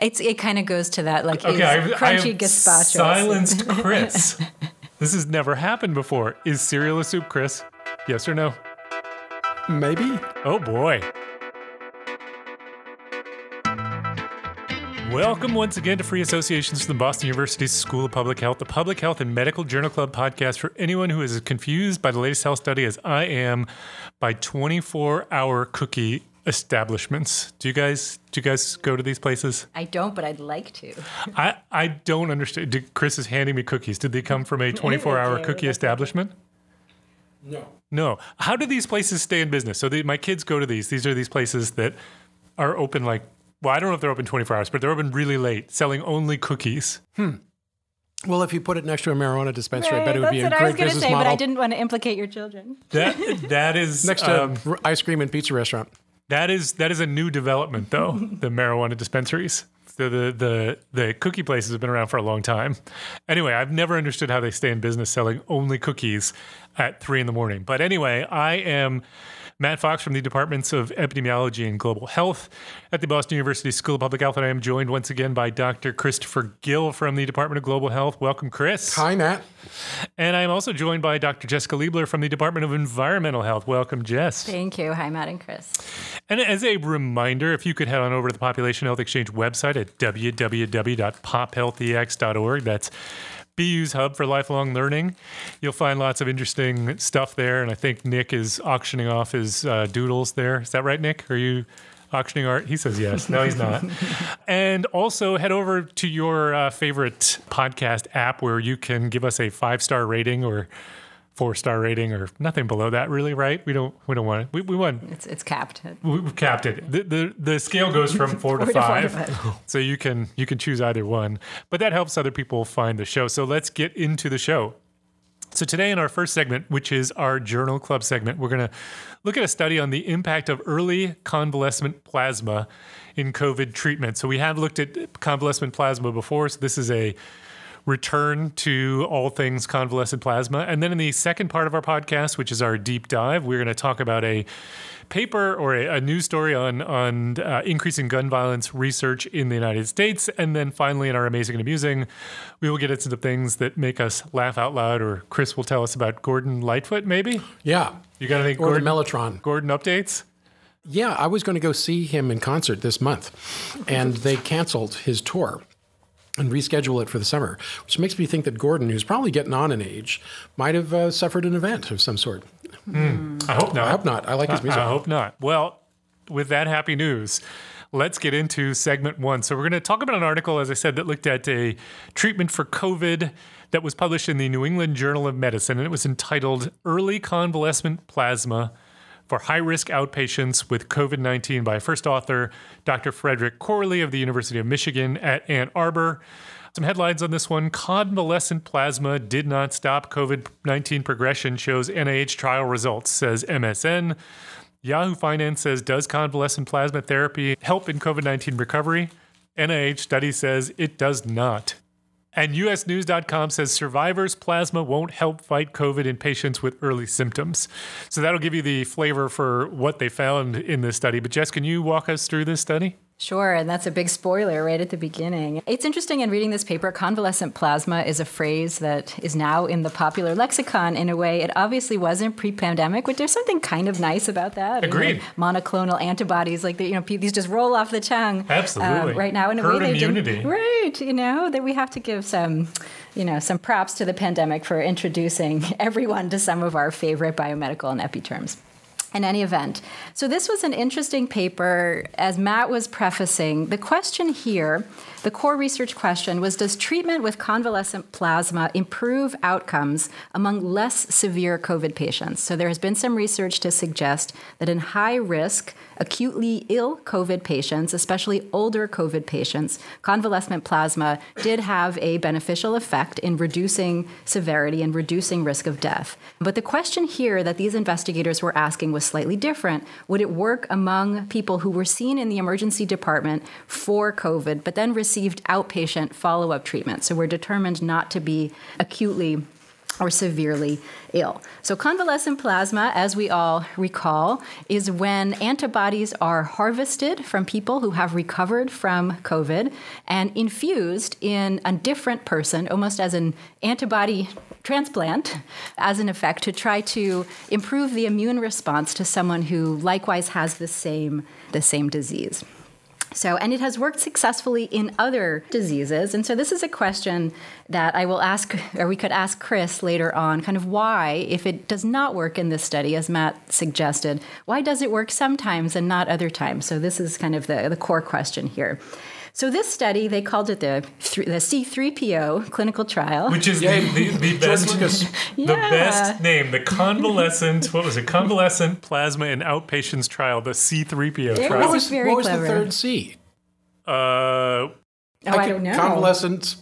It's it kind of goes to that like his Okay, I've, I crunchy have gazpacho. silenced Chris. this has never happened before. Is cereal a soup, Chris? Yes or no? Maybe. Oh boy. Welcome once again to Free Associations from the Boston University School of Public Health, the Public Health and Medical Journal Club podcast for anyone who is as confused by the latest health study as I am by 24-hour cookie establishments. Do you guys do you guys go to these places? I don't, but I'd like to. I I don't understand. Did, Chris is handing me cookies. Did they come from a 24-hour cookie establishment? No. No. How do these places stay in business? So the, my kids go to these. These are these places that are open like, well, I don't know if they're open 24 hours, but they're open really late, selling only cookies. Hmm. Well, if you put it next to a marijuana dispensary, I bet it would be a what great I was going to business say, model. but I didn't want to implicate your children. That that is Next to um, r- ice cream and pizza restaurant. That is that is a new development though. the marijuana dispensaries. So the the the cookie places have been around for a long time. Anyway, I've never understood how they stay in business selling only cookies at three in the morning. But anyway, I am Matt Fox from the Departments of Epidemiology and Global Health at the Boston University School of Public Health, and I am joined once again by Dr. Christopher Gill from the Department of Global Health. Welcome, Chris. Hi, Matt. And I am also joined by Dr. Jessica Leibler from the Department of Environmental Health. Welcome, Jess. Thank you. Hi, Matt and Chris. And as a reminder, if you could head on over to the Population Health Exchange website at www.pophealthex.org, that's BU's hub for lifelong learning. You'll find lots of interesting stuff there. And I think Nick is auctioning off his uh, doodles there. Is that right, Nick? Are you auctioning art? He says yes. No, he's not. and also head over to your uh, favorite podcast app where you can give us a five star rating or four star rating or nothing below that really right we don't we don't want it we, we want It's it's capped. we- We've capped it. The, the the scale goes from four to Four to four to five, so you can you can choose either one. But that helps other people find the show. So let's get into the show. So today in our first segment, which is our journal club segment, we're going to look at a study on the impact of early convalescent plasma in COVID treatment. So we have looked at convalescent plasma before. So this is a return to all things convalescent plasma. And then in the second part of our podcast, which is our deep dive, we're going to talk about a paper or a, a news story on on uh, increasing gun violence research in the United States. And then finally, in our amazing and amusing, we will get into the things that make us laugh out loud. Or Chris will tell us about Gordon Lightfoot. Maybe Yeah. you got any Or Gordon, the Mellotron. Gordon updates? Yeah, I was going to go see him in concert this month, and they canceled his tour and reschedule it for the summer, which makes me think that Gordon, who's probably getting on in age, might have uh, suffered an event of some sort. I hope not. I hope not. I like his music. I hope not. Well, with that happy news, let's get into segment one. So, we're going to talk about an article, as I said, that looked at a treatment for COVID that was published in the New England Journal of Medicine, and it was entitled Early Convalescent Plasma for High Risk Outpatients with COVID 19 by first author Dr. Frederick Korley of the University of Michigan at Ann Arbor. Some headlines on this one Convalescent plasma did not stop COVID 19 progression, shows NIH trial results, says MSN. Yahoo Finance says, Does convalescent plasma therapy help in COVID 19 recovery? NIH study says it does not. And USNews.com says survivors' plasma won't help fight COVID in patients with early symptoms. So that'll give you the flavor for what they found in this study. But Jess, can you walk us through this study? Sure, and that's a big spoiler right at the beginning. It's interesting in reading this paper, convalescent plasma is a phrase that is now in the popular lexicon in a way it obviously wasn't pre-pandemic, but there's something kind of nice about that. You know, Agreed. monoclonal antibodies, like, the, you know, these just roll off the tongue. Absolutely. um, right now in a Herd way immunity. Right, you know, that we have to give some, you know, some props to the pandemic for introducing everyone to some of our favorite biomedical and epi terms. In any event, so this was an interesting paper. As Matt was prefacing, the question here, the core research question was Does treatment with convalescent plasma improve outcomes among less severe COVID patients? So there has been some research to suggest that in high risk, acutely ill COVID patients, especially older COVID patients, convalescent plasma did have a beneficial effect in reducing severity and reducing risk of death. But the question here that these investigators were asking was slightly different. Would it work among people who were seen in the emergency department for COVID, but then received outpatient follow up treatment? So were determined not to be acutely or severely ill. So, convalescent plasma, as we all recall, is when antibodies are harvested from people who have recovered from COVID and infused in a different person, almost as an antibody transplant, as an effect to try to improve the immune response to someone who likewise has the same, the same disease. So, and it has worked successfully in other diseases. And so, this is a question that I will ask, or we could ask Chris later on, kind of why, if it does not work in this study, as Matt suggested, why does it work sometimes and not other times? So, this is kind of the, the core question here. So this study, they called it the the C3PO clinical trial, which is the, the, the best yeah. the best name, the convalescent. what was it? Convalescent plasma in outpatients trial, the C3PO it trial. What was, very what was clever. the third C? Uh, oh, I, I don't know. Convalescent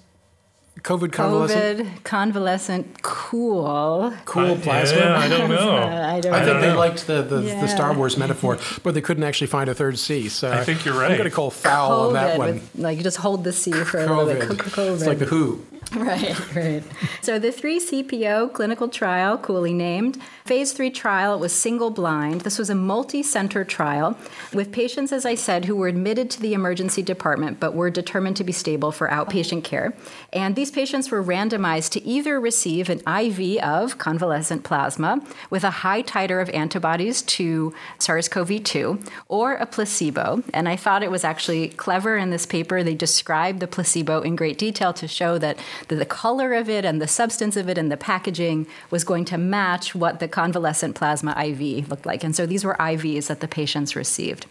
COVID convalescent? COVID convalescent cool. Cool I, plasma? Yeah, I don't know. Uh, I, don't I think know. they liked the, the, Yeah. the Star Wars metaphor, but they couldn't actually find a third C. So I think you're right. I'm going to call foul on that one. with- like you just hold the C for a little bit. COVID. COVID. It's like the Who. Right, right. So the 3CPO clinical trial, coolly named, phase 3 trial was single blind. This was a multi-center trial with patients as I said who were admitted to the emergency department but were determined to be stable for outpatient care. And these patients were randomized to either receive an IV of convalescent plasma with a high titer of antibodies to SARS-CoV-2 or a placebo. And I thought it was actually clever in this paper they described the placebo in great detail to show that the color of it and the substance of it and the packaging was going to match what the convalescent plasma IV looked like. And so these were IVs that the patients received.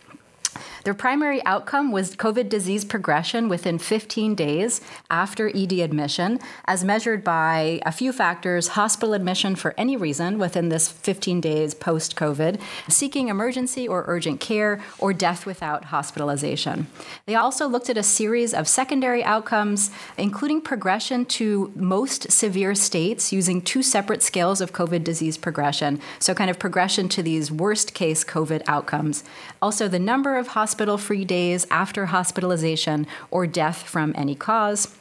Their primary outcome was COVID disease progression within 15 days after ED admission, as measured by a few factors hospital admission for any reason within this 15 days post COVID, seeking emergency or urgent care, or death without hospitalization. They also looked at a series of secondary outcomes, including progression to most severe states using two separate scales of COVID disease progression. So, kind of progression to these worst case COVID outcomes. Also, the number of hospital free days after hospitalization or death from any cause.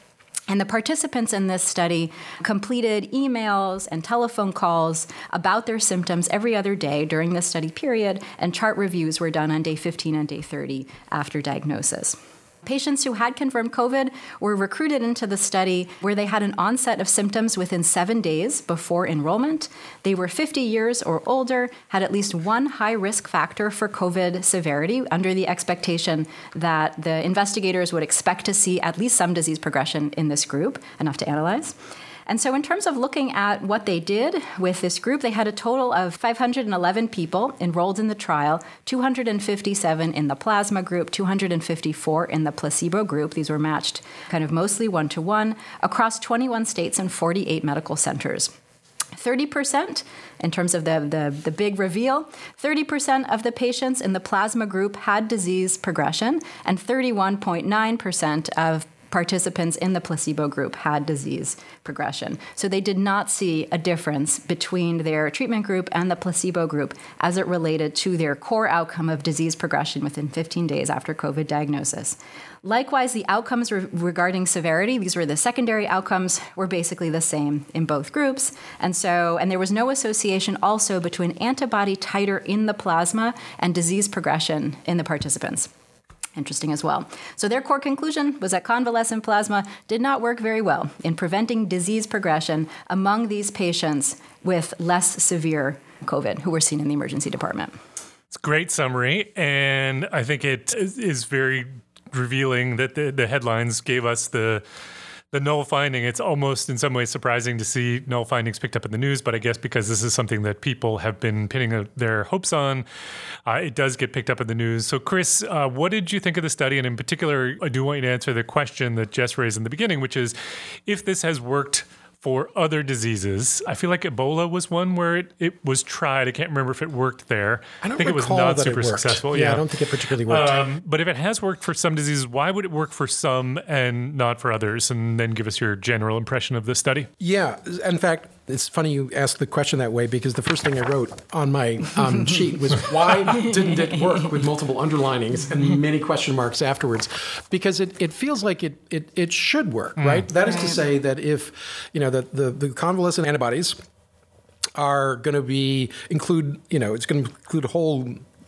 And the participants in this study completed emails and telephone calls about their symptoms every other day during the study period, and chart reviews were done on day 15 and day 30 after diagnosis. Patients who had confirmed COVID were recruited into the study where they had an onset of symptoms within seven days before enrollment. They were 50 years or older, had at least one high risk factor for COVID severity, under the expectation that the investigators would expect to see at least some disease progression in this group, enough to analyze. And so, in terms of looking at what they did with this group, they had a total of 511 people enrolled in the trial 257 in the plasma group, 254 in the placebo group. These were matched kind of mostly one to one across 21 states and 48 medical centers. 30%, in terms of the, the, the, big reveal, 30% of the patients in the plasma group had disease progression, and 31.9% of participants in the placebo group had disease progression. So they did not see a difference between their treatment group and the placebo group as it related to their core outcome of disease progression within 15 days after COVID diagnosis. Likewise, the outcomes re- regarding severity, these were the secondary outcomes, were basically the same in both groups. And so, and there was no association also between antibody titer in the plasma and disease progression in the participants. Interesting as well. So, their core conclusion was that convalescent plasma did not work very well in preventing disease progression among these patients with less severe COVID who were seen in the emergency department. It's a great summary, and I think it is very revealing that the, the headlines gave us the the null finding. It's almost in some ways surprising to see null findings picked up in the news, but I guess because this is something that people have been pinning their hopes on, uh, it does get picked up in the news. So, Chris, uh, what did you think of the study? And in particular, I do want you to answer the question that Jess raised in the beginning, which is if this has worked for other diseases. I feel like Ebola was one where it, it was tried. I can't remember if it worked there. I don't think it was not super successful. Yeah, Yeah, I don't think it particularly worked. Um, but if it has worked for some diseases, why would it work for some and not for others? And then give us your general impression of the study. Yeah, in fact, it's funny you ask the question that way because the first thing I wrote on my um, sheet was why didn't it work with multiple underlinings and many question marks afterwards? Because it, it feels like it, it, it should work, mm. right? That is to say that if, you know, the, the, the convalescent antibodies are going to be include, you know, it's going to include a whole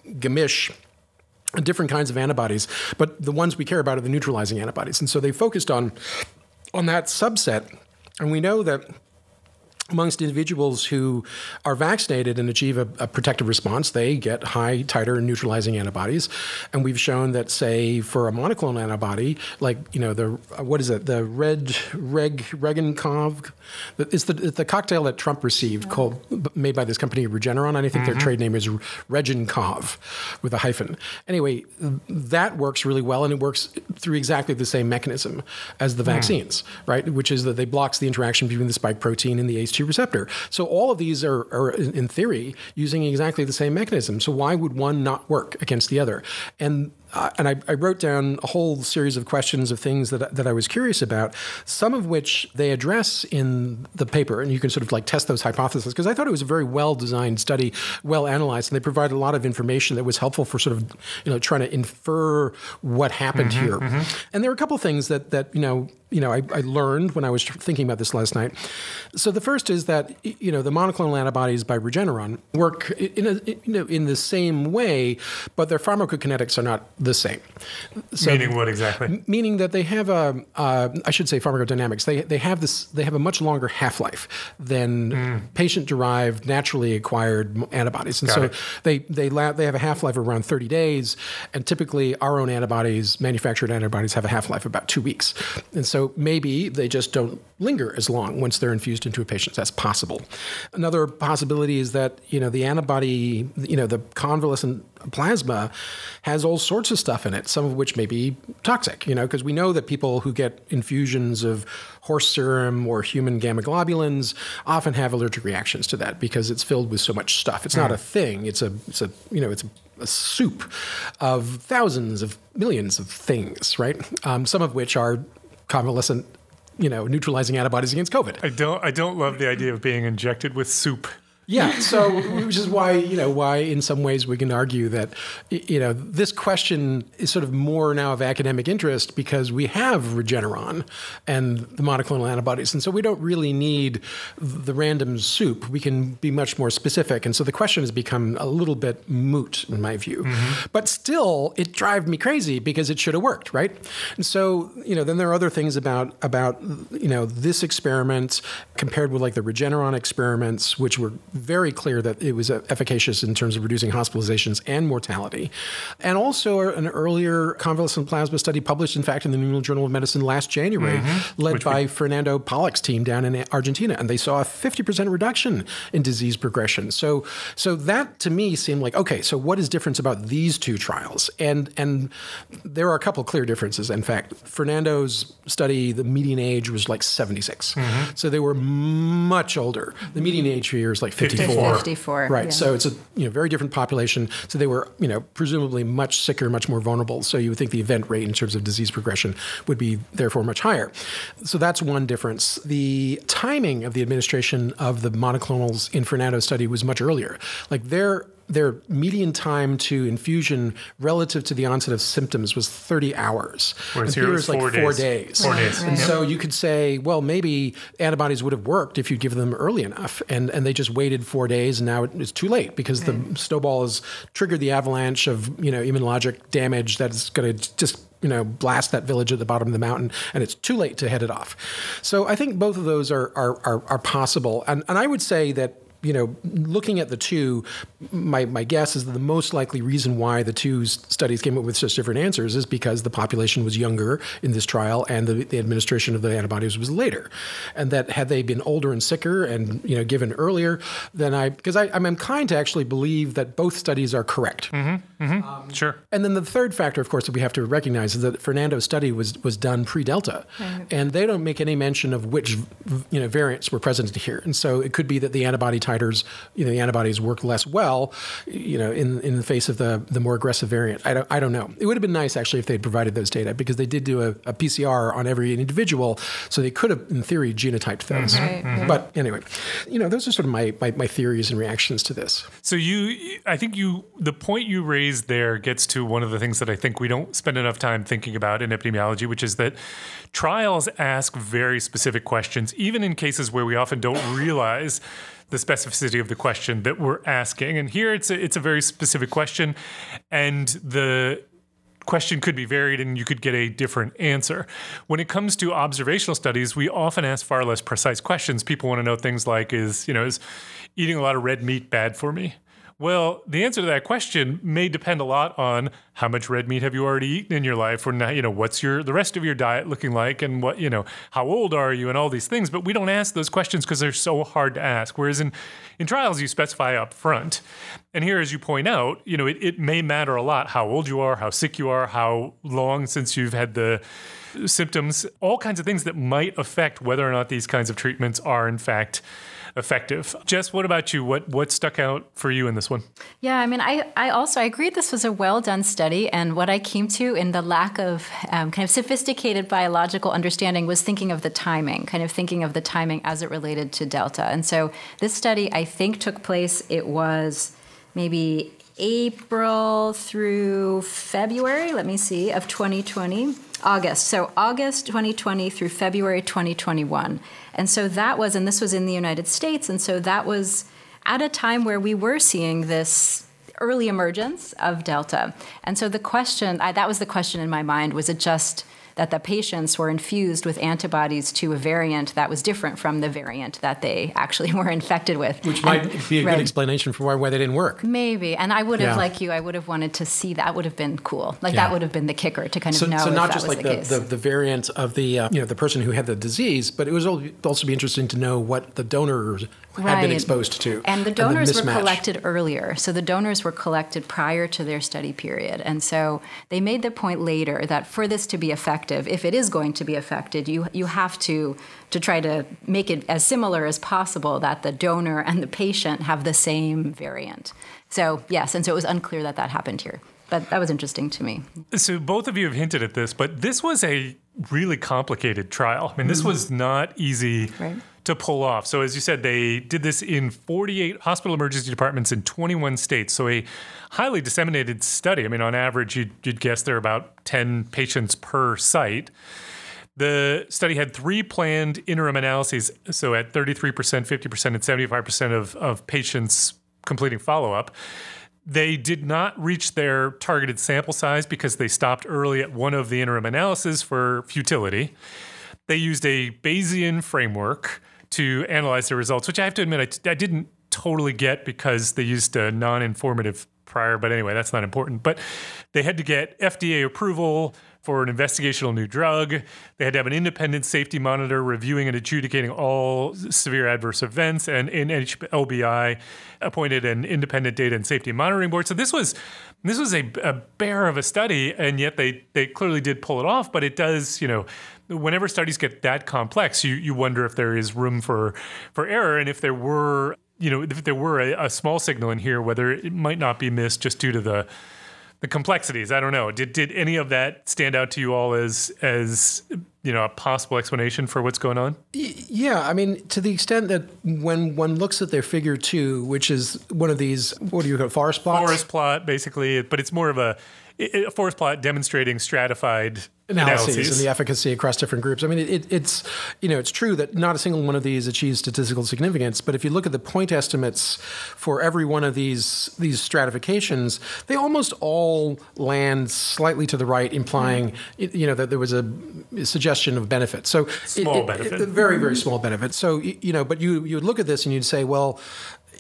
gamish different kinds of antibodies, but the ones we care about are the neutralizing antibodies. And so they focused on on that subset. And we know that amongst individuals who are vaccinated and achieve a, a, protective response, they get high titer neutralizing antibodies. And we've shown that, say, for a monoclonal antibody, like you know the what is it, the red reg REGEN-COV, it's the the cocktail that Trump received called made by this company Regeneron. And I think mm-hmm. their trade name is REGEN-COV, with a hyphen. Anyway, that works really well, and it works through exactly the same mechanism as the mm. vaccines, right? Which is that they blocks the interaction between the spike protein and the ACE ACE2 receptor. So all of these are, are, in theory, using exactly the same mechanism. So why would one not work against the other? And uh, and I, I, wrote down a whole series of questions of things that, that I was curious about, some of which they address in the paper, and you can sort of like test those hypotheses because I thought it was a very well designed study, well analyzed, and they provided a lot of information that was helpful for sort of you know trying to infer what happened mm-hmm, here. Mm-hmm. And there were a couple things that that you know you know I, I learned when I was thinking about this last night. So the first is that you know the monoclonal antibodies by Regeneron work in a, you know in the same way, but their pharmacokinetics are not the same. So, meaning what exactly? Meaning that they have a, uh, I should say pharmacodynamics. They they have this. They have a much longer half life than mm. patient derived, naturally acquired antibodies, and Got so it. they they la- they have a half life of around 30 days, and typically our own antibodies, manufactured antibodies, have a half life of about two weeks, and so maybe they just don't linger as long once they're infused into a patient. That's possible. Another possibility is that you know the antibody, you know the convalescent plasma has all sorts of stuff in it, some of which may be toxic, you know, because we know that people who get infusions of horse serum or human gamma globulins often have allergic reactions to that because it's filled with so much stuff. It's mm. not hmm. a thing. It's a, it's a, you know, it's a, a soup of thousands of millions of things, right? Um, some of which are convalescent you know neutralizing antibodies against COVID. I don't I don't love the idea of being injected with soup. Yeah, so which is why you know why in some ways we can argue that you know this question is sort of more now of academic interest because we have Regeneron and the monoclonal antibodies, and so we don't really need the random soup. We can be much more specific, and so the question has become a little bit moot in my view. Mm-hmm. But still, it drives me crazy because it should have worked, right? And so you know then there are other things about about you know this experiment compared with like the Regeneron experiments, which were very clear that it was efficacious in terms of reducing hospitalizations and mortality. And also an earlier convalescent plasma study published, in fact, in the New England Journal of Medicine last January, mm-hmm. led Which by we... Fernando Polack's team down in Argentina. And they saw a 50% reduction in disease progression. So, so that to me seemed like, okay, so what is difference about these two trials? And, and there are a couple clear differences. In fact, Fernando's study, the median age was like 76. Mm-hmm. So they were much older. The median age here is like 54. 54. Right. Yeah. So it's a you know very different population. So they were you know presumably much sicker, much more vulnerable. So you would think the event rate in terms of disease progression would be therefore much higher. So that's one difference. The timing of the administration of the monoclonals in Fernando's study was much earlier. Like their their median time to infusion relative to the onset of symptoms was 30 hours. Whereas here was like four four days. days. Four days. And so you could say, well, maybe antibodies would have worked if you'd give them early enough. And, and they just waited four days and now it's too late because the snowball has triggered the avalanche of, you know, immunologic damage that's going to just you know, blast that village at the bottom of the mountain, and it's too late to head it off. So I think both of those are are, are, are possible, and and I would say that you know, looking at the two, my, my guess is that the most likely reason why the two studies came up with such different answers is because the population was younger in this trial and the, the administration of the antibodies was later. And that had they been older and sicker and, you know, given earlier, then I, because I, I'm inclined to actually believe that both studies are correct. Mm-hmm, mm-hmm, um, sure. And then the third factor, of course, that we have to recognize is that Fernando's study was, was done pre-Delta. Right. And they don't make any mention of which, you know, variants were present here. And so it could be that the antibody titers titers, you know, the antibodies work less well, you know, in in the face of the the more aggressive variant. I don't I don't know. It would have been nice actually if they'd provided those data because they did do a, a PCR on every individual, so they could have in theory genotyped those. Mm-hmm. Right, right. But anyway, you know, those are sort of my, my my theories and reactions to this. So you, I think you, the point you raised there gets to one of the things that I think we don't spend enough time thinking about in epidemiology, which is that trials ask very specific questions, even in cases where we often don't realize the specificity of the question that we're asking. And here it's a, it's a very specific question, and the question could be varied and you could get a different answer. When it comes to observational studies, we often ask far less precise questions. People want to know things like is, you know, is eating a lot of red meat bad for me? Well, the answer to that question may depend a lot on how much red meat have you already eaten in your life, or now, you know, what's your the rest of your diet looking like, and what you know, how old are you, and all these things. But we don't ask those questions because they're so hard to ask. Whereas in in trials, you specify up front. And here, as you point out, you know, it, it may matter a lot how old you are, how sick you are, how long since you've had the symptoms, all kinds of things that might affect whether or not these kinds of treatments are in fact effective. Jess, what about you? What what stuck out for you in this one? Yeah, I mean, I, I also I agreed this was a well done study, and what I came to in the lack of um, kind of sophisticated biological understanding was thinking of the timing, kind of thinking of the timing as it related to Delta. And so this study, I think, took place. It was maybe April through February. Let me see of 2020. August. So August 2020 through February 2021. And so that was, and this was in the United States, and so that was at a time where we were seeing this early emergence of Delta. And so the question, I, that was the question in my mind, was it just that the patients were infused with antibodies to a variant that was different from the variant that they actually were infected with. Which might be a good explanation for why, why they didn't work. Maybe. And I would have, Yeah. like you, I would have wanted to see that would have been cool. Like Yeah. that would have been the kicker to kind of So, know so not just like the, the, the, the variant of the uh, you know the person who had the disease, but it was also be interesting to know what the donors had been exposed to. And the donors were collected earlier. So the donors were collected prior to their study period. And so they made the point later that for this to be effective, if it is going to be effective, you you have to to try to make it as similar as possible that the donor and the patient have the same variant. So yes, and so it was unclear that that happened here. But that was interesting to me. So both of you have hinted at this, but this was a really complicated trial. I mean, this mm-hmm. was not easy Right. To pull off. So as you said, they did this in 48 hospital emergency departments in 21 states. So a highly disseminated study. I mean, on average, you'd, you'd guess there are about 10 patients per site. The study had three planned interim analyses. So at 33%, 50%, and 75% of, of patients completing follow up. They did not reach their targeted sample size because they stopped early at one of the interim analyses for futility. They used a Bayesian framework to analyze the results, which I have to admit I, I didn't totally get because they used a non informative prior, but anyway, that's not important. But they had to get FDA approval for an investigational new drug. They had to have an independent safety monitor reviewing and adjudicating all severe adverse events, and NHLBI appointed an independent data and safety monitoring board. So this was this was a, a bear of a study, and yet they they clearly did pull it off. But it does, you know, whenever studies get that complex, you you wonder if there is room for for error, and if there were. You know, if there were a, a small signal in here, whether it might not be missed just due to the the complexities. I don't know. Did did any of that stand out to you all as as you know a possible explanation for what's going on? Yeah, I mean, to the extent that when one looks at their figure two, which is one of these, what do you call it, forest plots? Forest plot, basically, but it's more of a a forest plot demonstrating stratified analyses, analyses. and the efficacy across different groups. I mean, it, it, it's you know it's true that not a single one of these achieves statistical significance. But if you look at the point estimates for every one of these these stratifications, they almost all land slightly to the right, implying you know that there was a suggestion of benefit. So Small it- benefit. it- very very small benefit. So you know, but you you would look at this and you'd say, well.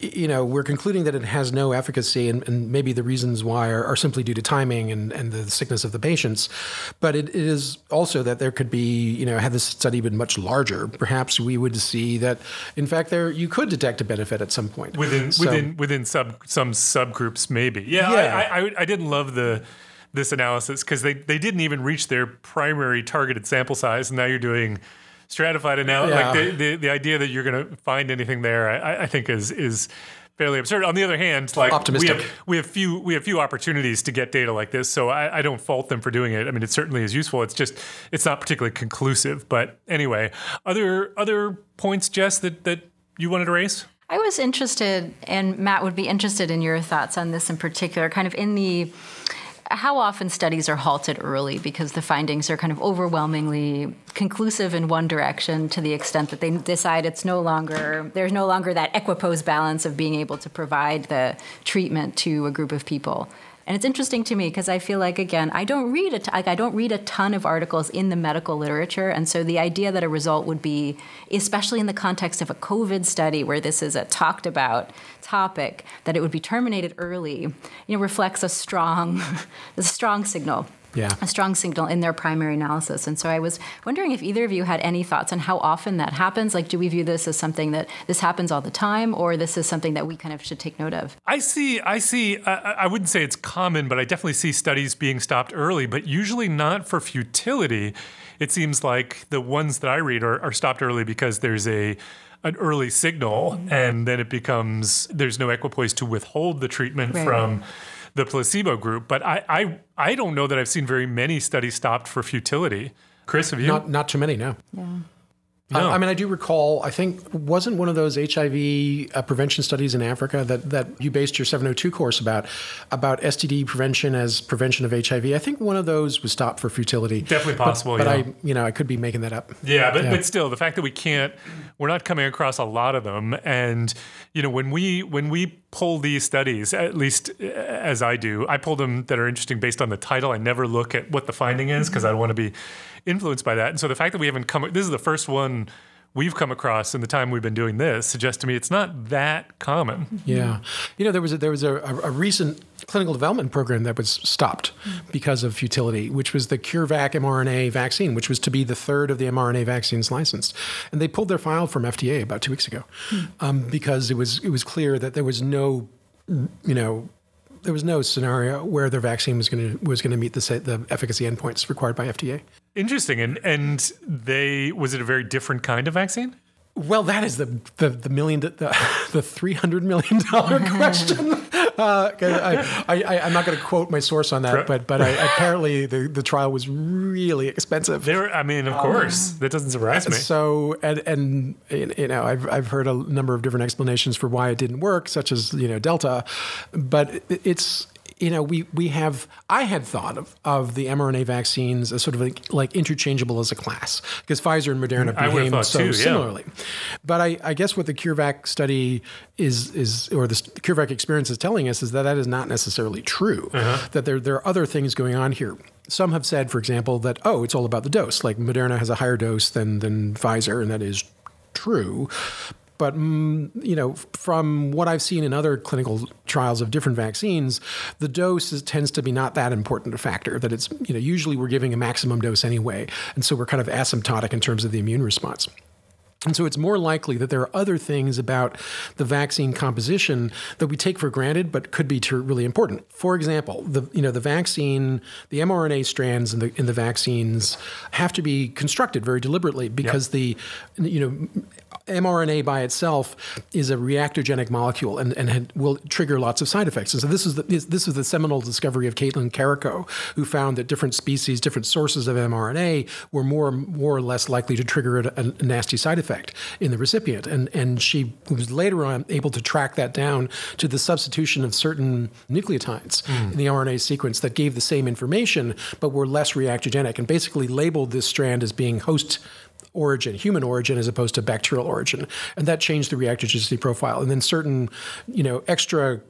You know, we're concluding that it has no efficacy, and, and maybe the reasons why are, are simply due to timing and, and the sickness of the patients. But it, it is also that there could be, you know, had this study been much larger, perhaps we would see that, in fact, there you could detect a benefit at some point within So- within within sub some subgroups maybe yeah, Yeah. I, I, I didn't love the this analysis because they, they didn't even reach their primary targeted sample size and now you're doing stratified analysis. Yeah. Like the, the the idea that you're going to find anything there, I, I think is is fairly absurd. On the other hand, like Optimistic. we have we have few we have few opportunities to get data like this, so I, I don't fault them for doing it. I mean, it certainly is useful. It's just it's not particularly conclusive. But anyway, other other points, Jess, that that you wanted to raise. I was interested, and Matt would be interested in your thoughts on this in particular, kind of in the how often studies are halted early because the findings are kind of overwhelmingly conclusive in one direction to the extent that they decide it's no longer there's no longer that equipoise balance of being able to provide the treatment to a group of people and it's interesting to me because I feel like again I don't read a t- like I don't read a ton of articles in the medical literature, and so the idea that a result would be, especially in the context of a COVID study where this is a talked about topic, that it would be terminated early, you know, reflects a strong, a strong signal Yeah. a strong signal in their primary analysis. And so I was wondering if either of you had any thoughts on how often that happens. Like, do we view this as something that this happens all the time, or this is something that we kind of should take note of? I see. I see. I, I wouldn't say it's common, but I definitely see studies being stopped early, but usually not for futility. It seems like the ones that I read are, are stopped early because there's a an early signal, mm-hmm. and then it becomes there's no equipoise to withhold the treatment Right. from the placebo group. But I, I I don't know that I've seen very many studies stopped for futility. Chris, have you? Not not too many, no. No. I, mean, I do recall. I think wasn't one of those HIV uh, prevention studies in Africa that that you based your 702 course about about STD prevention as prevention of HIV. I think one of those was stopped for futility. Definitely possible, But, yeah. I, you know, I could be making that up. Yeah, but, Yeah. but still, the fact that we can't, we're not coming across a lot of them, and you know, when we when we pull these studies, at least uh, as I do, I pull them that are interesting based on the title. I never look at what the finding is because I don't want to be influenced by that. And so the fact that we haven't come, this is the first one we've come across in the time we've been doing this, suggests to me it's not that common. Yeah, you know, there was a, there was a, a, recent clinical development program that was stopped because of futility, which was the CureVac mRNA vaccine, which was to be the third of the mRNA vaccines licensed, and they pulled their file from FDA about two weeks ago um, because it was it was clear that there was no, you know. There was no scenario where their vaccine was going to was going to meet the the efficacy endpoints required by FDA. Interesting, and and they was it a very different kind of vaccine? Well, that is the the, the million the, the three hundred million dollar question. Uh, I, I'm not going to quote my source on that, but but I, apparently the, the trial was really expensive. There, I mean, of course, that doesn't surprise me. So and and you know I've I've heard a number of different explanations for why it didn't work, such as you know Delta, but it's you know we we have I had thought of, of the mRNA vaccines as sort of like, like interchangeable as a class because Pfizer and Moderna I behave so too, yeah. similarly. But I, I guess what the CureVac study is is or the CureVac experience is telling us is that that is not necessarily true. Uh-huh. That there there are other things going on here. Some have said, for example, that oh, it's all about the dose. Like Moderna has a higher dose than than Pfizer, and that is true. But mm, you know, from what I've seen in other clinical trials of different vaccines, the dose is, tends to be not that important a factor. That it's you know usually we're giving a maximum dose anyway, and so we're kind of asymptotic in terms of the immune response. And so it's more likely that there are other things about the vaccine composition that we take for granted, but could be really important. For example, the you know the vaccine, the mRNA strands in the in the vaccines have to be constructed very deliberately because the you know mRNA by itself is a reactogenic molecule and, and had, will trigger lots of side effects. And so this is the, this, is the seminal discovery of Katalin Karikó, who found that different species, different sources of mRNA were more more or less likely to trigger a, a nasty side effect in the recipient. And and she was later on able to track that down to the substitution of certain nucleotides hmm. in the RNA sequence that gave the same information but were less reactogenic and basically labeled this strand as being host origin, human origin, as opposed to bacterial origin, and that changed the reactogenicity profile. And then certain, you know, extra,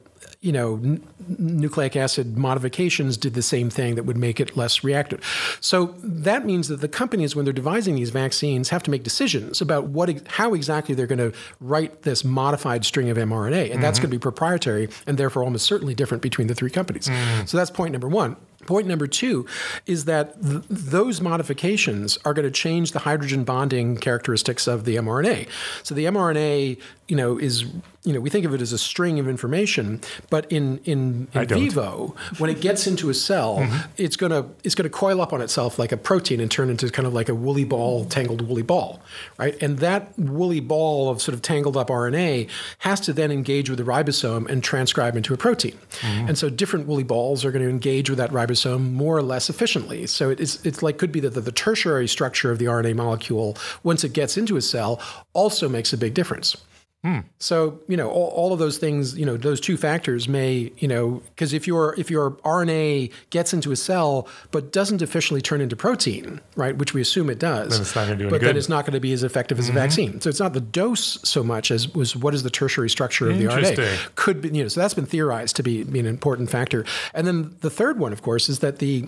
you know, n- nucleic acid modifications did the same thing that would make it less reactive. So that means that the companies, when they're devising these vaccines, have to make decisions about what, ex- how exactly they're going to write this modified string of mRNA, and that's mm-hmm. going to be proprietary and therefore almost certainly different between the three companies. Mm-hmm. So that's point number one. Point number two is that th- those modifications are going to change the hydrogen bonding characteristics of the mRNA. So the mRNA you know, is you know, we think of it as a string of information, but in in, in vivo, when it gets into a cell, mm-hmm. it's gonna it's gonna coil up on itself like a protein and turn into kind of like a woolly ball, tangled woolly ball, right? And that woolly ball of sort of tangled up RNA has to then engage with the ribosome and transcribe into a protein. Mm-hmm. And so different woolly balls are going to engage with that ribosome more or less efficiently. So it's it's like could be that the, the tertiary structure of the RNA molecule once it gets into a cell also makes a big difference. Hmm. So you know all, all, of those things, you know, those two factors may, you know, because if your if your RNA gets into a cell but doesn't officially turn into protein, right, which we assume it does, then it's not going to do but good. then it's not going to be as effective as mm-hmm. a vaccine. So it's not the dose so much as was what is the tertiary structure of the RNA. Could be, you know, so that's been theorized to be, be an important factor. And then the third one, of course, is that the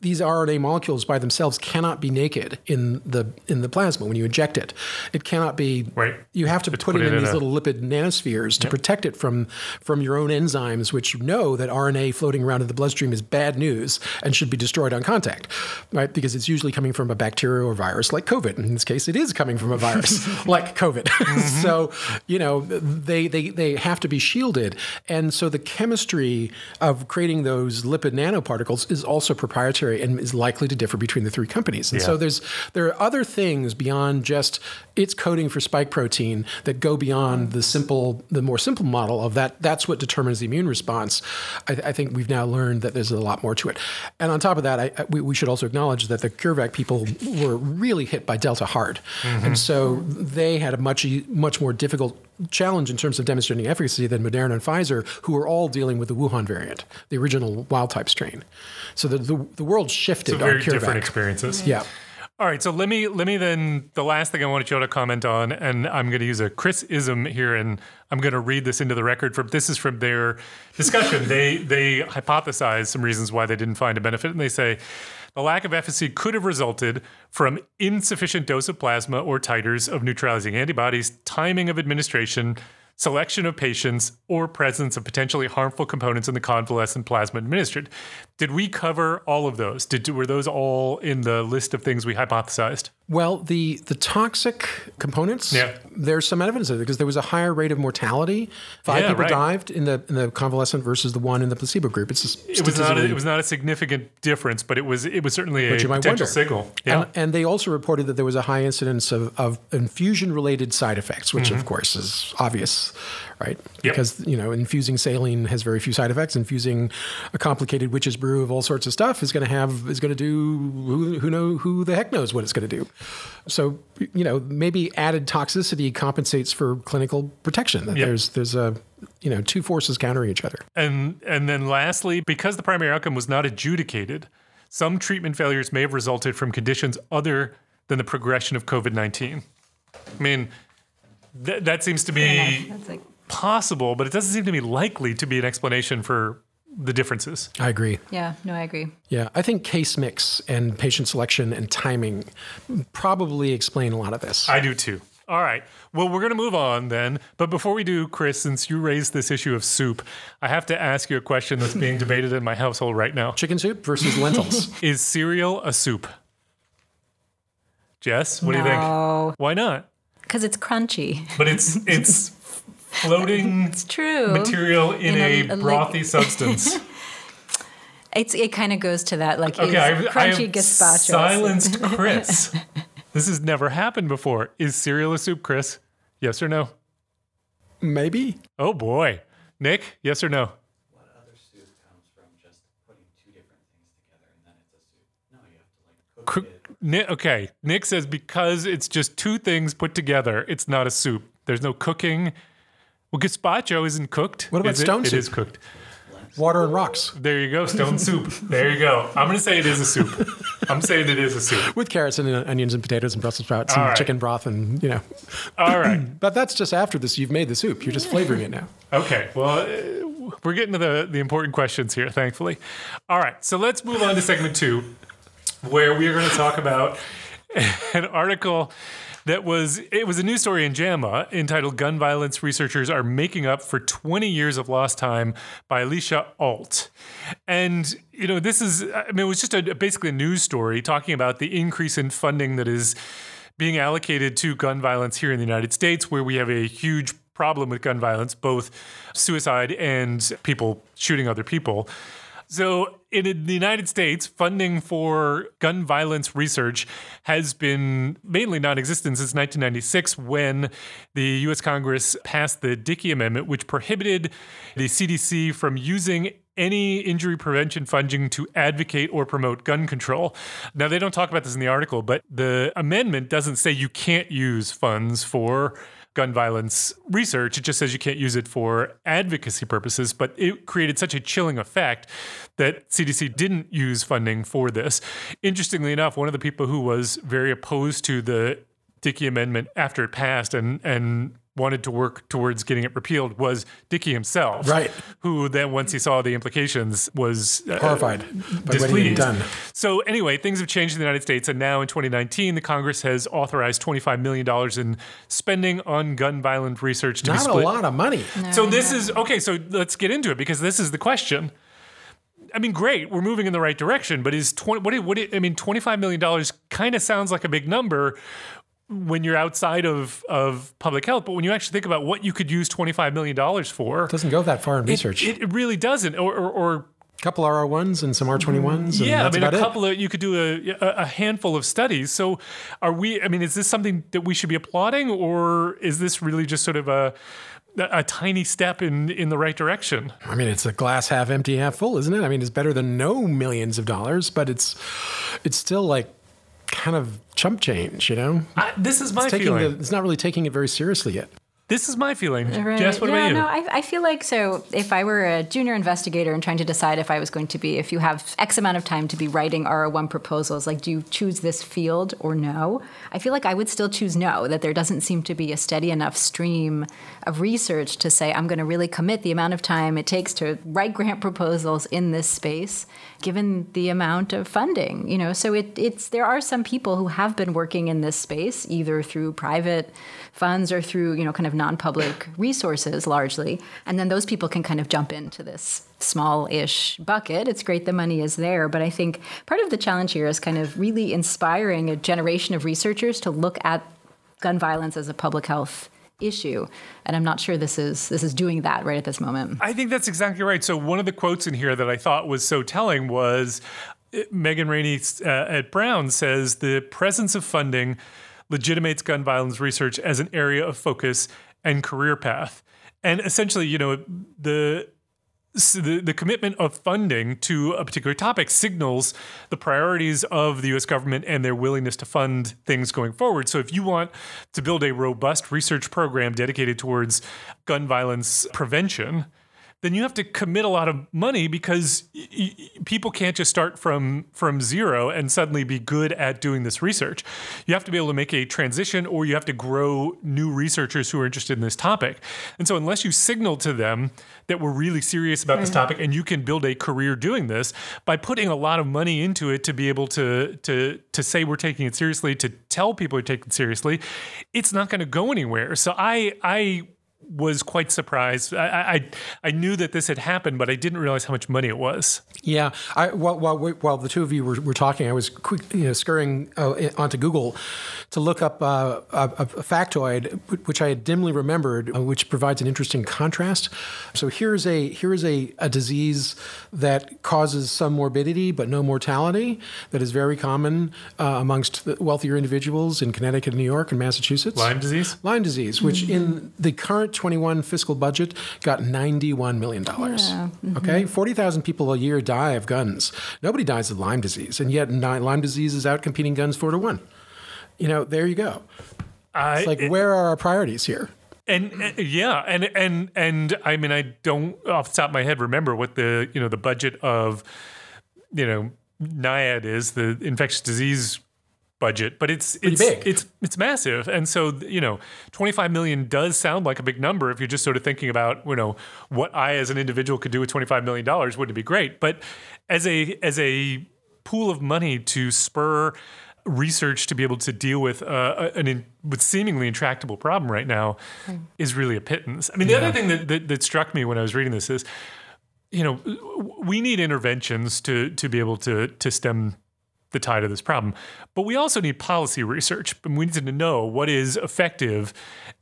these RNA molecules by themselves cannot be naked in the in the plasma when you inject it. It cannot be. Right. You have to put, put, it, in, in these a, little lipid nanospheres to yep. protect it from from your own enzymes, which know that RNA floating around in the bloodstream is bad news and should be destroyed on contact, right? Because it's usually coming from a bacteria or virus like COVID. In this case, it is coming from a virus like COVID. Mm-hmm. so you know they they they have to be shielded, and so the chemistry of creating those lipid nanoparticles is also proprietary proprietary and is likely to differ between the three companies. And yeah. so there's there are other things beyond just its coding for spike protein that go beyond the simple the more simple model of that that's what determines the immune response. I, I think we've now learned that there's a lot more to it. And on top of that, I, we, we, should also acknowledge that the CureVac people were really hit by Delta hard, mm-hmm. and so they had a much much more difficult challenge in terms of demonstrating efficacy than Moderna and Pfizer, who are all dealing with the Wuhan variant, the original wild type strain. So the, the, the world shifted. So very different experiences. Yeah. All right, so let me let me then the last thing I wanted you to comment on, and I'm going to use a Chris ism here, and I'm going to read this into the record. From this is from their discussion. they they hypothesize some reasons why they didn't find a benefit, and they say the lack of efficacy could have resulted from insufficient dose of plasma or titers of neutralizing antibodies, timing of administration, selection of patients, or presence of potentially harmful components in the convalescent plasma administered. Did we cover all of those? Did were those all in the list of things we hypothesized? Well, the the toxic components. Yeah. There's some evidence of it because there was a higher rate of mortality. Five yeah, people right. died in the in the convalescent versus the one in the placebo group. It's it was not a, it was not a significant difference, but it was it was certainly a potential wonder. signal. Yeah. And, and, they also reported that there was a high incidence of, of infusion related side effects, which mm-hmm. of course is obvious, right? Yep. Because you know infusing saline has very few side effects. Infusing a complicated witch's brew of all sorts of stuff is going to have is going to do who, who know who the heck knows what it's going to do. So you know maybe added toxicity compensates for clinical protection. That yep. There's there's a you know two forces countering each other. And and then lastly, because the primary outcome was not adjudicated, some treatment failures may have resulted from conditions other than the progression of COVID nineteen. I mean, th- that seems to be possible, but it doesn't seem to be likely to be an explanation for the differences. I agree. Yeah, no, I agree. Yeah, I think case mix and patient selection and timing probably explain a lot of this. I do too. All right. Well, we're going to move on then. But before we do, Chris, since you raised this issue of soup, I have to ask you a question that's being debated in my household right now. Chicken soup versus lentils. Is cereal a soup? Jess, what no. do you think? Why not? Because it's crunchy. But it's it's floating it's true. material in, in a, a, brothy like, substance. It's it kind of goes to that like okay, I've, crunchy I gazpacho. Silenced Chris. this has never happened before. Is cereal a soup, Chris? Yes or no? Maybe. Oh boy, Nick. Yes or no? What other soup comes from just putting two different things together and then it's a soup? No, you have to like cook it. Nick, okay, Nick says because it's just two things put together, it's not a soup. There's no cooking. Well, gazpacho isn't cooked. What about is stone it? soup? It is cooked. Water and rocks. There you go, stone soup. There you go. I'm going to say it is a soup. I'm saying it is a soup. With carrots and onions and potatoes and Brussels sprouts and right. chicken broth and, you know. All right. but that's just after this. You've made the soup. You're just flavoring it now. Okay. Well, uh, we're getting to the, the important questions here, thankfully. All right. So let's move on to segment two, where we are going to talk about an article that was it was a news story in JAMA entitled "Gun Violence Researchers Are Making Up for 20 Years of Lost Time" by Alicia Ault, and you know this is I mean it was just a, basically a news story talking about the increase in funding that is being allocated to gun violence here in the United States, where we have a huge problem with gun violence, both suicide and people shooting other people. So, in the United States, funding for gun violence research has been mainly non existent since 1996 when the US Congress passed the Dickey Amendment, which prohibited the CDC from using any injury prevention funding to advocate or promote gun control. Now, they don't talk about this in the article, but the amendment doesn't say you can't use funds for gun violence research. It just says you can't use it for advocacy purposes, but it created such a chilling effect that CDC didn't use funding for this. Interestingly enough, one of the people who was very opposed to the Dickey Amendment after it passed and and wanted to work towards getting it repealed was Dickey himself, Right. Who then, once he saw the implications, was uh, Horrified by what he displeased. had done. So anyway, things have changed in the United States, and now in 2019, the Congress has authorized 25 million dollars in spending on gun violence research to be Not a lot of money. So this is okay. So let's get into it because this is the question. I mean, great, we're moving in the right direction, but is 20? What? What? I mean, 25 million dollars kind of sounds like a big number when you're outside of of public health, but when you actually think about what you could use 25 million dollars for, It Doesn't go that far in research. it, it really doesn't. Or, or, or a couple R1s and some R21s. And yeah, I mean, a couple of you could do a, a a handful of studies. So, are we? I mean, is this something that we should be applauding, or is this really just sort of a a tiny step in in the right direction? I mean, it's a glass half empty, half full, isn't it? I mean, it's better than no millions of dollars, but it's it's still like kind of chump change, you know? I, this is my It's, feeling. the, it's not really taking it very seriously yet. This is my feeling. Right. Jess, what yeah, about you? no, I, I feel like so. If I were a junior investigator and trying to decide if I was going to be, if you have X amount of time to be writing R1 proposals, like do you choose this field or no? I feel like I would still choose no. That there doesn't seem to be a steady enough stream of research to say I'm going to really commit the amount of time it takes to write grant proposals in this space, given the amount of funding. You know, so it, it's there are some people who have been working in this space either through private funds or through you know kind of non-public resources largely and then those people can kind of jump into this small-ish bucket it's great the money is there but i think part of the challenge here is kind of really inspiring a generation of researchers to look at gun violence as a public health issue and i'm not sure this is this is doing that right at this moment I think that's exactly right. So one of the quotes in here that I thought was so telling was Megan Ranney uh, at Brown says the presence of funding legitimates gun violence research as an area of focus and career path. And essentially, you know, the so the, the commitment of funding to a particular topic signals the priorities of the US government and their willingness to fund things going forward. So, if you want to build a robust research program dedicated towards gun violence prevention, then you have to commit a lot of money because y- y- people can't just start from from zero and suddenly be good at doing this research. You have to be able to make a transition or you have to grow new researchers who are interested in this topic. And so unless you signal to them that we're really serious about this hmm. topic and you can build a career doing this by putting a lot of money into it to be able to to to say we're taking it seriously, to tell people we're taking it seriously, it's not going to go anywhere. So I I was quite surprised. I, I I knew that this had happened, but I didn't realize how much money it was. Yeah, I, while, while, we- while the two of you were, were talking, I was quick, you know, scurrying uh, onto Google to look up uh, a, a factoid, which I had dimly remembered, uh, which provides an interesting contrast. So here's a here's a, a disease that causes some morbidity but no mortality that is very common uh, amongst the wealthier individuals in Connecticut, New York, and Massachusetts. Lyme disease. Lyme disease, which in the current 21 fiscal budget got $91 million. Yeah, mm-hmm. Okay, 40,000 people a year die of guns. Nobody dies of Lyme disease, and yet Lyme disease is out competing guns four to one. You know, there you go. I, It's like, where are our priorities here? and, and yeah, and and and I mean, I don't off the top of my head remember what the you know the budget of you know NIAID is the infectious disease budget, but it's it's big. it's it's massive, and so you know, twenty five million does sound like a big number if you're just sort of thinking about you know what I as an individual could do with twenty five million dollars. Wouldn't it be great? But as a as a pool of money to spur research to be able to deal with uh, an in, with seemingly intractable problem right now is really a pittance. I mean, the other thing that, that that struck me when I was reading this is, you know, we need interventions to to be able to to stem the tide of this problem. But we also need policy research. And we need to know what is effective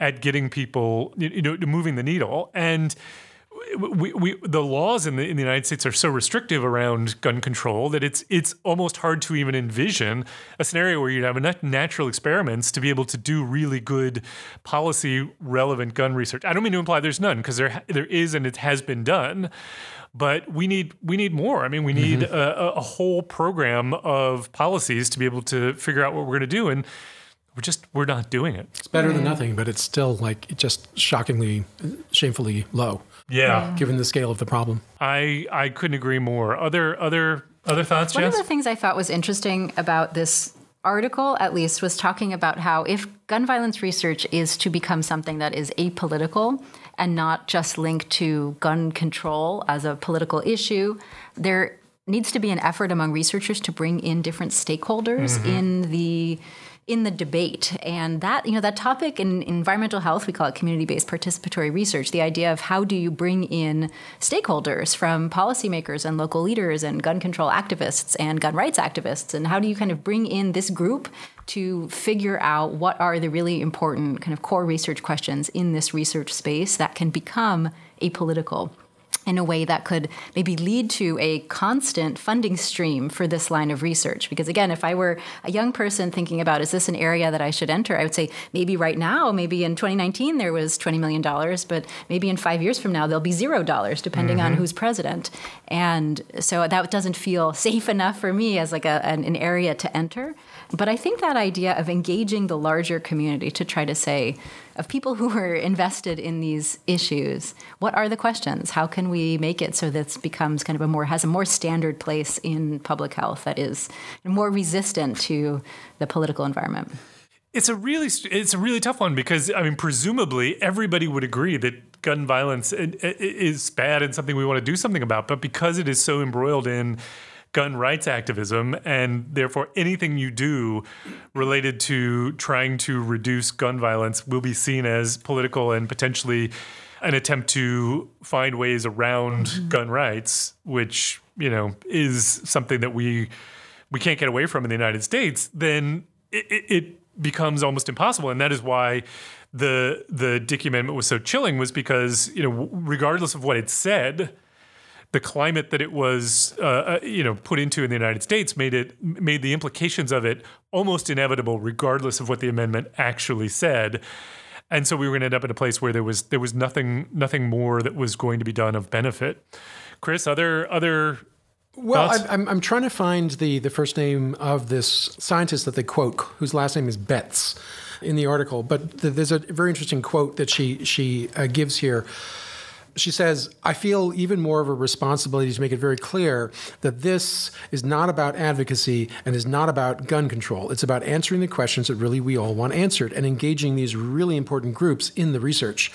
at getting people, you know, moving the needle. And we, we, the laws in the, in the United States are so restrictive around gun control that it's it's almost hard to even envision a scenario where you'd have enough natural experiments to be able to do really good policy relevant gun research. I don't mean to imply there's none because there there is and it has been done, but we need we need more. I mean, we need mm-hmm. a, a whole program of policies to be able to figure out what we're going to do and we're just we're not doing it. It's better than nothing, but it's still like just shockingly, shamefully low. Yeah. Given the scale of the problem. I I couldn't agree more. Other other other thoughts, One Jess? of the things I thought was interesting about this article, at least, was talking about how if gun violence research is to become something that is apolitical and not just linked to gun control as a political issue, there needs to be an effort among researchers to bring in different stakeholders mm-hmm. in the in the debate. And that, you know, that topic in environmental health, we call it community-based participatory research, the idea of how do you bring in stakeholders from policymakers and local leaders and gun control activists and gun rights activists, and how do you kind of bring in this group to figure out what are the really important kind of core research questions in this research space that can become apolitical in a way that could maybe lead to a constant funding stream for this line of research. Because again, if I were a young person thinking about is this an area that I should enter, I would say maybe right now, maybe in 2019 there was $20 million, but maybe in five years from now there'll be zero dollars depending mm-hmm. on who's president. And so that doesn't feel safe enough for me as like a, an, an area to enter. But I think that idea of engaging the larger community to try to say, of people who are invested in these issues, what are the questions? How can we make it so this becomes kind of a more has a more standard place in public health that is more resistant to the political environment? It's a really it's a really tough one because I mean presumably everybody would agree that gun violence is bad and something we want to do something about, but because it is so embroiled in gun rights activism, and therefore anything you do related to trying to reduce gun violence will be seen as political and potentially an attempt to find ways around mm-hmm. gun rights, which you know is something that we we can't get away from in the United States. Then it, it becomes almost impossible, and that is why the the Dickey Amendment was so chilling was because you know regardless of what it said the climate that it was, uh, uh, you know, put into in the United States made it made the implications of it almost inevitable, regardless of what the amendment actually said. And so we were going to end up in a place where there was there was nothing nothing more that was going to be done of benefit. Chris, other other well, I, I'm, I'm trying to find the, the first name of this scientist that they quote, whose last name is Betz, in the article. But th- there's a very interesting quote that she she uh, gives here she says, I feel even more of a responsibility to make it very clear that this is not about advocacy and is not about gun control. It's about answering the questions that really we all want answered and engaging these really important groups in the research.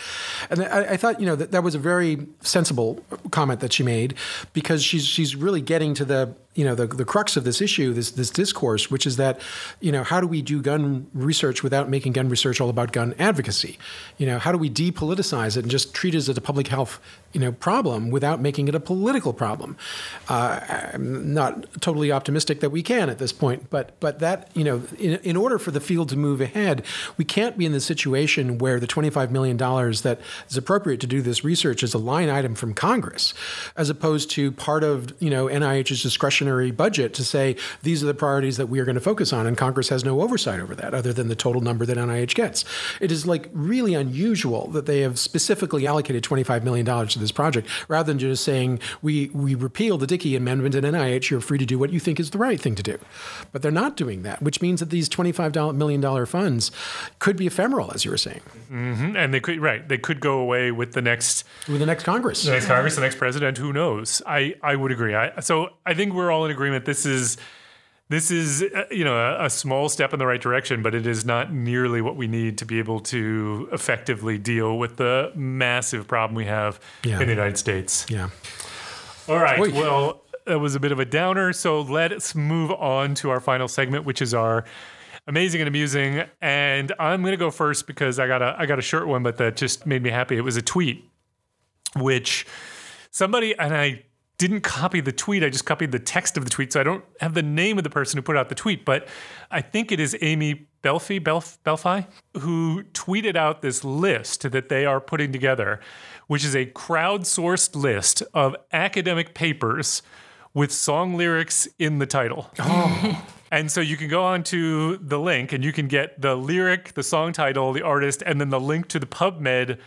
And I, I thought, you know, that, that was a very sensible comment that she made because she's she's really getting to the you know the, the crux of this issue, this this discourse, which is that you know how do we do gun research without making gun research all about gun advocacy? You know how do we depoliticize it and just treat it as a public health you know problem without making it a political problem? Uh, I'm not totally optimistic that we can at this point, but but that you know in, in order for the field to move ahead, we can't be in the situation where the 25 million dollars that is appropriate to do this research is a line item from Congress, as opposed to part of you know NIH's discretion discretionary budget to say these are the priorities that we are going to focus on, and Congress has no oversight over that other than the total number that NIH gets. It is like really unusual that they have specifically allocated $25 million to this project rather than just saying we, we repeal the Dickey Amendment and NIH, you're free to do what you think is the right thing to do. But they're not doing that, which means that these $25 million funds could be ephemeral, as you were saying. Mm-hmm. And they could, right, they could go away with the next. With the next Congress. The next Congress, the next president, who knows? I, I would agree. I, so I think we're all in agreement. This is this is uh, you know a, a, small step in the right direction, but it is not nearly what we need to be able to effectively deal with the massive problem we have yeah. in the United States. Yeah. All right. Well, that was a bit of a downer. So let's move on to our final segment, which is our amazing and amusing. And I'm going to go first because I got a I got a short one, but that just made me happy. It was a tweet, which somebody and I didn't copy the tweet. I just copied the text of the tweet. So I don't have the name of the person who put out the tweet, but I think it is Amy Belfi, Belf, Belfi, who tweeted out this list that they are putting together, which is a crowdsourced list of academic papers with song lyrics in the title. Oh. And so you can go on to the link and you can get the lyric, the song title, the artist, and then the link to the PubMed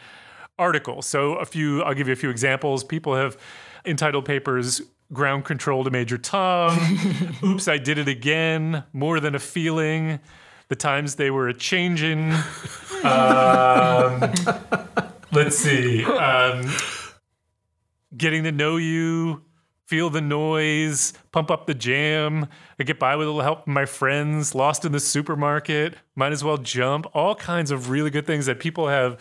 article. So a few, I'll give you a few examples. People have entitled papers Ground Control to Major Tom, Oops, I Did It Again, More Than a Feeling, The Times They Were a Changin'. Um, let's see. Um, getting to know you, feel the noise, pump up the jam. I get by with a little help from my friends, lost in the supermarket, might as well jump. All kinds of really good things that people have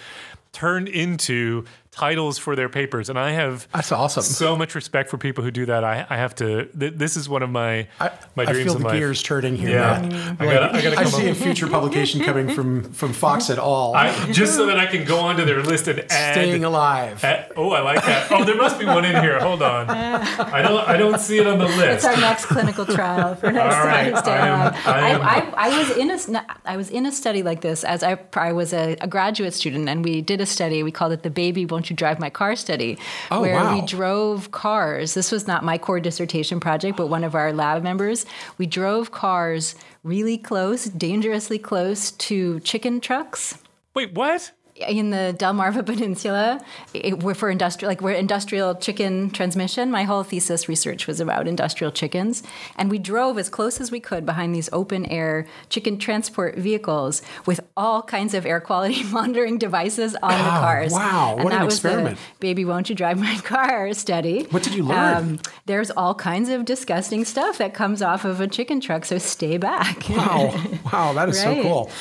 turned into titles for their papers. And I have That's awesome. so much respect for people who do that. I, I have to, th- this is one of my, I, my I dreams feel in the life. gears turning here. Yeah. Matt. I gotta- I gotta I see up- a future publication coming from from Fox at all. I, just so that I can go onto their list and add. Staying alive. add- oh, I like that. Oh, there must be one in here. Hold on. I don't. I don't see it on the list. It's our next clinical trial for next All right, Stay I am- Alive. I I, am- I, I was in a s- I was in a study like this as I, I was a, a graduate student, and we did a study. We called it the "Baby, Won't You Drive My Car" study, Oh, where wow. we drove cars. This was not my core dissertation project, but one of our lab members. We drove cars really close, dangerously close to chicken trucks Wait, what? In the Delmarva Peninsula, it, we're for industrial, like we're industrial chicken transmission. My whole thesis research was about industrial chickens, and we drove as close as we could behind these open air chicken transport vehicles with all kinds of air quality monitoring devices on the Oh, cars. wow, and what that an was experiment. The Baby, won't you drive my car? Study. What did you learn? Um, there's all kinds of disgusting stuff that comes off of a chicken truck, so stay back. Wow, wow, that is so cool.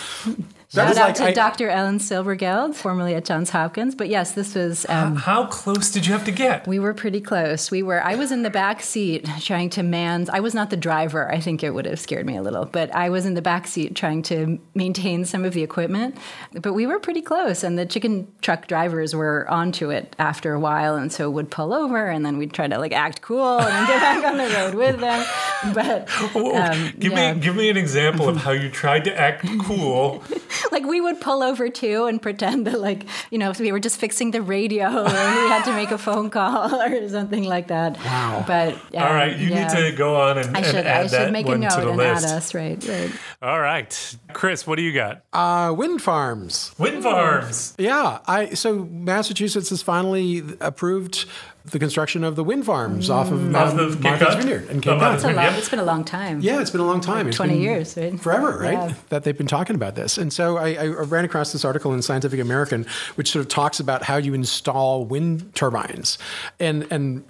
That Shout out like to I- Dr. Ellen Silbergeld, formerly at Johns Hopkins. But yes, this was. Um, How close did you have to get? we were pretty close. We were. I was in the back seat trying to man. I was not the driver. I think it would have scared me a little. But I was in the back seat trying to maintain some of the equipment. But we were pretty close, and the chicken truck drivers were onto it after a while, and so would pull over, and then we'd try to like act cool and get back on the road with them. But um, give yeah. me give me an example of how you tried to act cool. Like we would pull over too and pretend that like you know we were just fixing the radio or we had to make a phone call or something like that Wow. but um, All right, you yeah. need to go on and, I and should, add I that should make a one note to the and list. add us, right? Right. All right, Chris, what do you got? uh, wind farms. Wind farms. Yeah, I so Massachusetts has finally approved the construction of the wind farms off of Off um, the Cape Martha's Cod? Vineyard and Cape Martha's Cod. It's, a long, Yep. it's been a long time. Yeah, it's been a long time. It's 20 years, right? Forever, right? Yeah. That they've been talking about this. And so I, I ran across this article in Scientific American, which sort of talks about how you install wind turbines. And and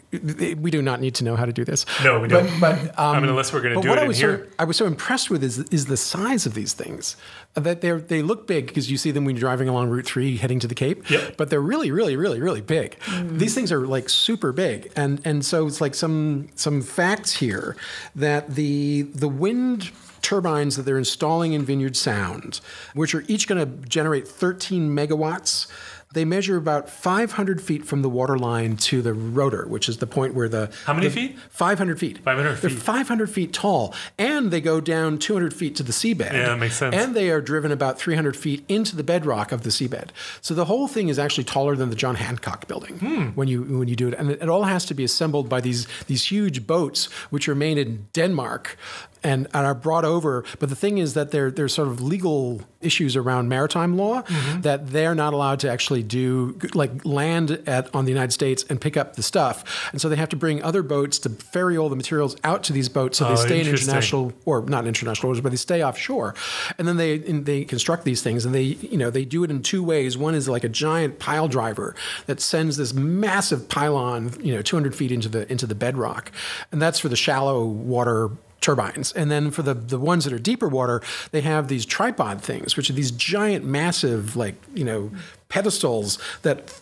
we do not need to know how to do this. No, we don't. but um, I mean, unless we're going to do what it I in was here. So, I was so impressed with is is the size of these things. That they they look big because you see them when you're driving along Route Three heading to the Cape. Yep. But they're really, really, really, really big. Mm. These things are like super big, and and so it's like some some facts here that the the wind turbines that they're installing in Vineyard Sound, which are each going to generate 13 megawatts. They measure about 500 feet from the water line to the rotor, which is the point where the How many the- feet? 500 feet. 500 feet. They're 500 feet tall, and they go down 200 feet to the seabed. Yeah, that makes sense. And they are driven about 300 feet into the bedrock of the seabed. So the whole thing is actually taller than the John Hancock building Hmm. when you when you do it, and it, it all has to be assembled by these these huge boats, which are made in Denmark. And, and are brought over, but the thing is that there there's sort of legal issues around maritime law Mm-hmm. that they're not allowed to actually do like land at on the United States and pick up the stuff, and so they have to bring other boats to ferry all the materials out to these boats so they Oh, stay in international or not international waters, but they stay offshore, and then they and they construct these things, and they you know they do it in two ways. One is like a giant pile driver that sends this massive pylon, you know, 200 feet into the into the bedrock, and that's for the shallow water turbines. And then for the the ones that are deeper water, they have these tripod things, which are these giant, massive, like you know, pedestals that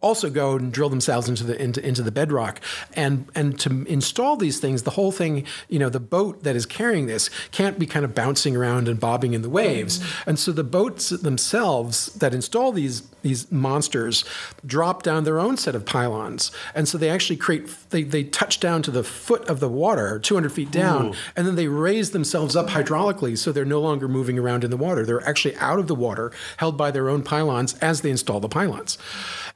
also go and drill themselves into the into, into the bedrock. And and to install these things the whole thing you know the boat that is carrying this can't be kind of bouncing around and bobbing in the waves. And so the boats themselves that install these these monsters drop down their own set of pylons. And so they actually create they, they touch down to the foot of the water 200 feet down Ooh. and then they raise themselves up hydraulically so they're no longer moving around in the water. They're actually out of the water held by their own pylons as they install the pylons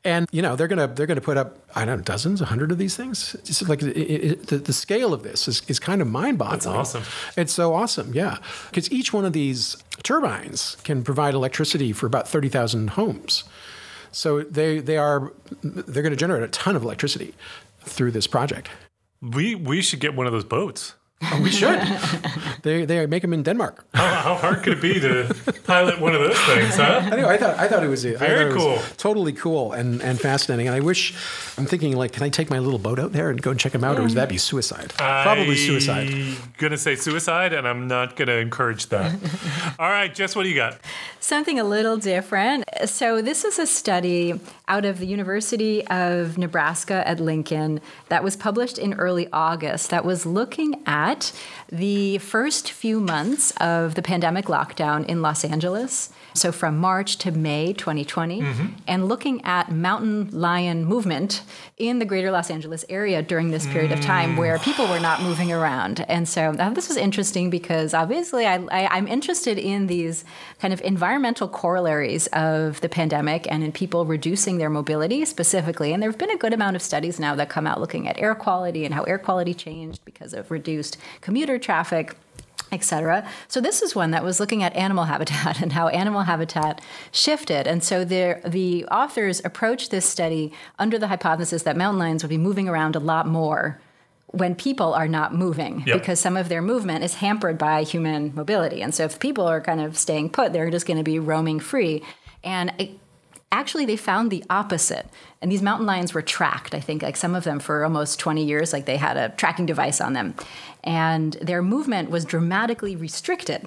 and you know they're gonna they're gonna put up I don't know dozens, a hundred of these things. It's like it, it, the, the scale of this is, is kind of mind boggling. That's awesome. It's so awesome, yeah. Because each one of these turbines can provide electricity for about thirty thousand homes. So they they are they're going to generate a ton of electricity through this project. We we should get one of those boats. Oh, we should. they they make them in Denmark. How, how hard could it be to pilot one of those things, huh? Anyway, I thought I thought it was I Very thought it was cool. totally cool and, and fascinating. And I wish I'm thinking like, can I take my little boat out there and go and check them out, or would that be suicide? Probably suicide. Gonna say suicide, and I'm not gonna encourage that. All right, Jess, what do you got? Something a little different. So, this is a study out of the University of Nebraska at Lincoln that was published in early August that was looking at the first few months of the pandemic lockdown in Los Angeles. So, from March to May 2020, and looking at mountain lion movement in the greater Los Angeles area during this period of time where people were not moving around. And so, uh, this was interesting because obviously I, I, I'm interested in these kind of environmental corollaries of the pandemic and in people reducing their mobility specifically. And there have been a good amount of studies now that come out looking at air quality and how air quality changed because of reduced commuter traffic etc. So this is one that was looking at animal habitat and how animal habitat shifted. And so the the authors approached this study under the hypothesis that mountain lions would be moving around a lot more when people are not moving Yep. because some of their movement is hampered by human mobility. And so if people are kind of staying put, they're just going to be roaming free. And it, actually they found the opposite and these mountain lions were tracked i think like some of them for almost 20 years like they had a tracking device on them and their movement was dramatically restricted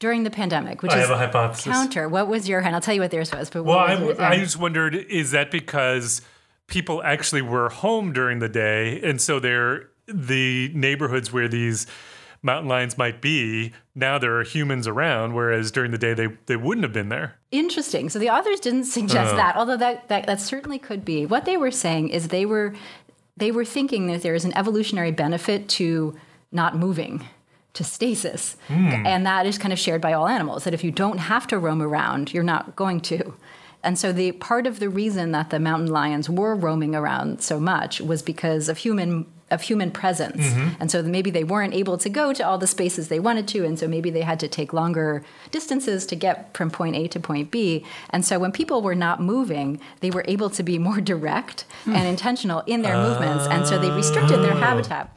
during the pandemic which I is have a hypothesis. counter what was your and i'll tell you what theirs was but Well, I, was yours? I just wondered is that because people actually were home during the day, and so they're the neighborhoods where these mountain lions might be now there are humans around, whereas during the day they they wouldn't have been there. Interesting. So the authors didn't suggest Oh. that, although that, that that certainly could be. What they were saying is they were they were thinking that there is an evolutionary benefit to not moving, to stasis, hmm. and that is kind of shared by all animals. That if you don't have to roam around, you're not going to. And so the part of the reason that the mountain lions were roaming around so much was because of human of human presence. Mm-hmm. And so maybe they weren't able to go to all the spaces they wanted to and so maybe they had to take longer distances to get from point A to point B. And so when people were not moving, they were able to be more direct hmm. and intentional in their movements and so they restricted their oh. habitat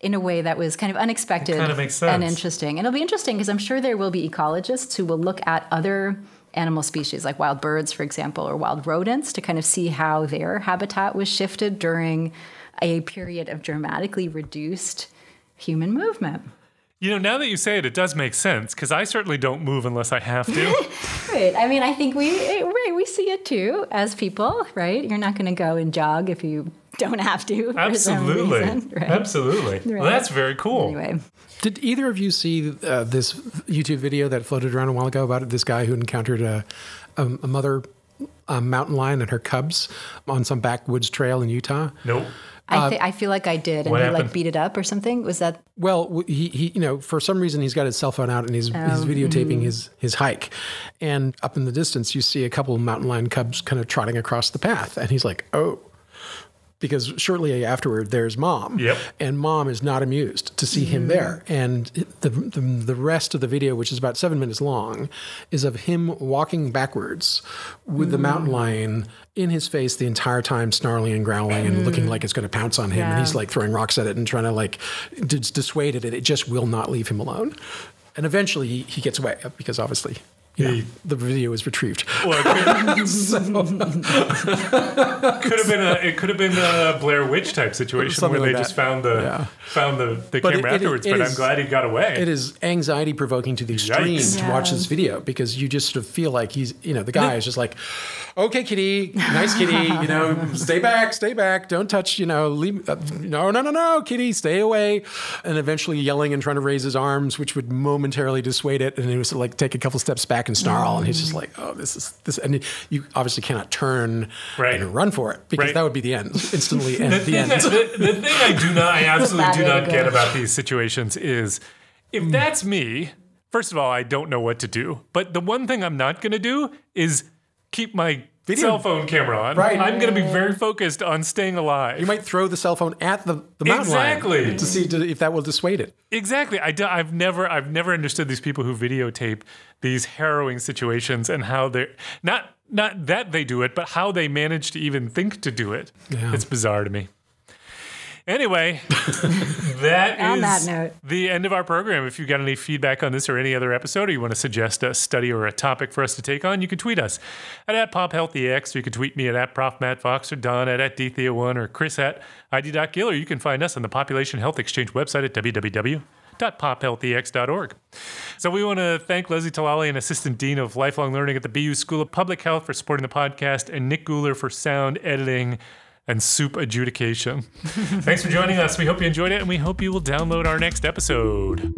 in a way that was kind of unexpected kinda makes and interesting. And it'll be interesting because I'm sure there will be ecologists who will look at other animal species like wild birds, for example, or wild rodents to kind of see how their habitat was shifted during a period of dramatically reduced human movement. You know, now that you say it, it does make sense because I certainly don't move unless I have to. Right. I mean, I think we eh, right, we see it too as people, right? You're not going to go and jog if you don't have to. For some Absolutely. reason, right? Absolutely. Well, that's very cool. Anyway, Did either of you see uh, this YouTube video that floated around a while ago about this guy who encountered a, a, a mother a mountain lion and her cubs on some backwoods trail in Utah? Nope. I um, th- I feel like I did, and they happened? like beat it up or something. Was that Well, he, he, you know, for some reason he's got his cell phone out and he's, he's oh, videotaping hmm. his his hike, and up in the distance you see a couple of mountain lion cubs kind of trotting across the path, and he's like, oh. Because shortly afterward, there's mom, Yep. and mom is not amused to see him there. Mm. And the, the the rest of the video, which is about seven minutes long, is of him walking backwards with the mm. mountain lion in his face the entire time, snarling and growling and mm. looking like it's going to pounce on him. And he's like throwing rocks at it and trying to like dis- dissuade it, and it just will not leave him alone. And eventually, he, he gets away because obviously you know, the video was retrieved. Well, it could, could have been a it could have been a Blair Witch type situation Something where they like just found the Yeah. found the, the But camera it- it- afterwards. it but is- I'm glad he got away. It is anxiety provoking to the extreme Yikes. to watch this video because you just sort of feel like he's, you know, the guy is just like, okay, kitty, nice kitty, you know, stay back, stay back, don't touch, you know, leave, uh, no, no, no, no, kitty, stay away. And eventually yelling and trying to raise his arms, which would momentarily dissuade it. And he was like, take a couple steps back and snarl. And he's just mm. like, oh, this is this. And you obviously cannot turn Right. and run for it because Right. that would be the end, instantly end the the end. that, the, the thing I do not, I absolutely do not get about these situations is if mm. that's me, first of all, I don't know what to do. But the one thing I'm not going to do is keep my Video- cell phone camera on. Right. I'm going to be very focused on staying alive. You might throw the cell phone at the, the mountain Exactly. lion to see to, if that will dissuade it. Exactly. I do, I've never I've never understood these people who videotape these harrowing situations and how they're not not that they do it, but how they manage to even think to do it. Yeah. It's bizarre to me. Anyway, that On is that note. the end of our program. If you've got any feedback on this or any other episode, or you want to suggest a study or a topic for us to take on, you can tweet us at, at PopHealthyX, or you can tweet me at, at Prof Matt Fox, or Don at, at DThea1, or Chris at ID.Gill, or you can find us on the Population Health Exchange website at www.pophealthyx.org. So we want to thank Leslie Talali, an assistant dean of lifelong learning at the BU School of Public Health, for supporting the podcast, and Nick Guler for sound editing and soup adjudication. Thanks for joining us. We hope you enjoyed it, and we hope you will download our next episode.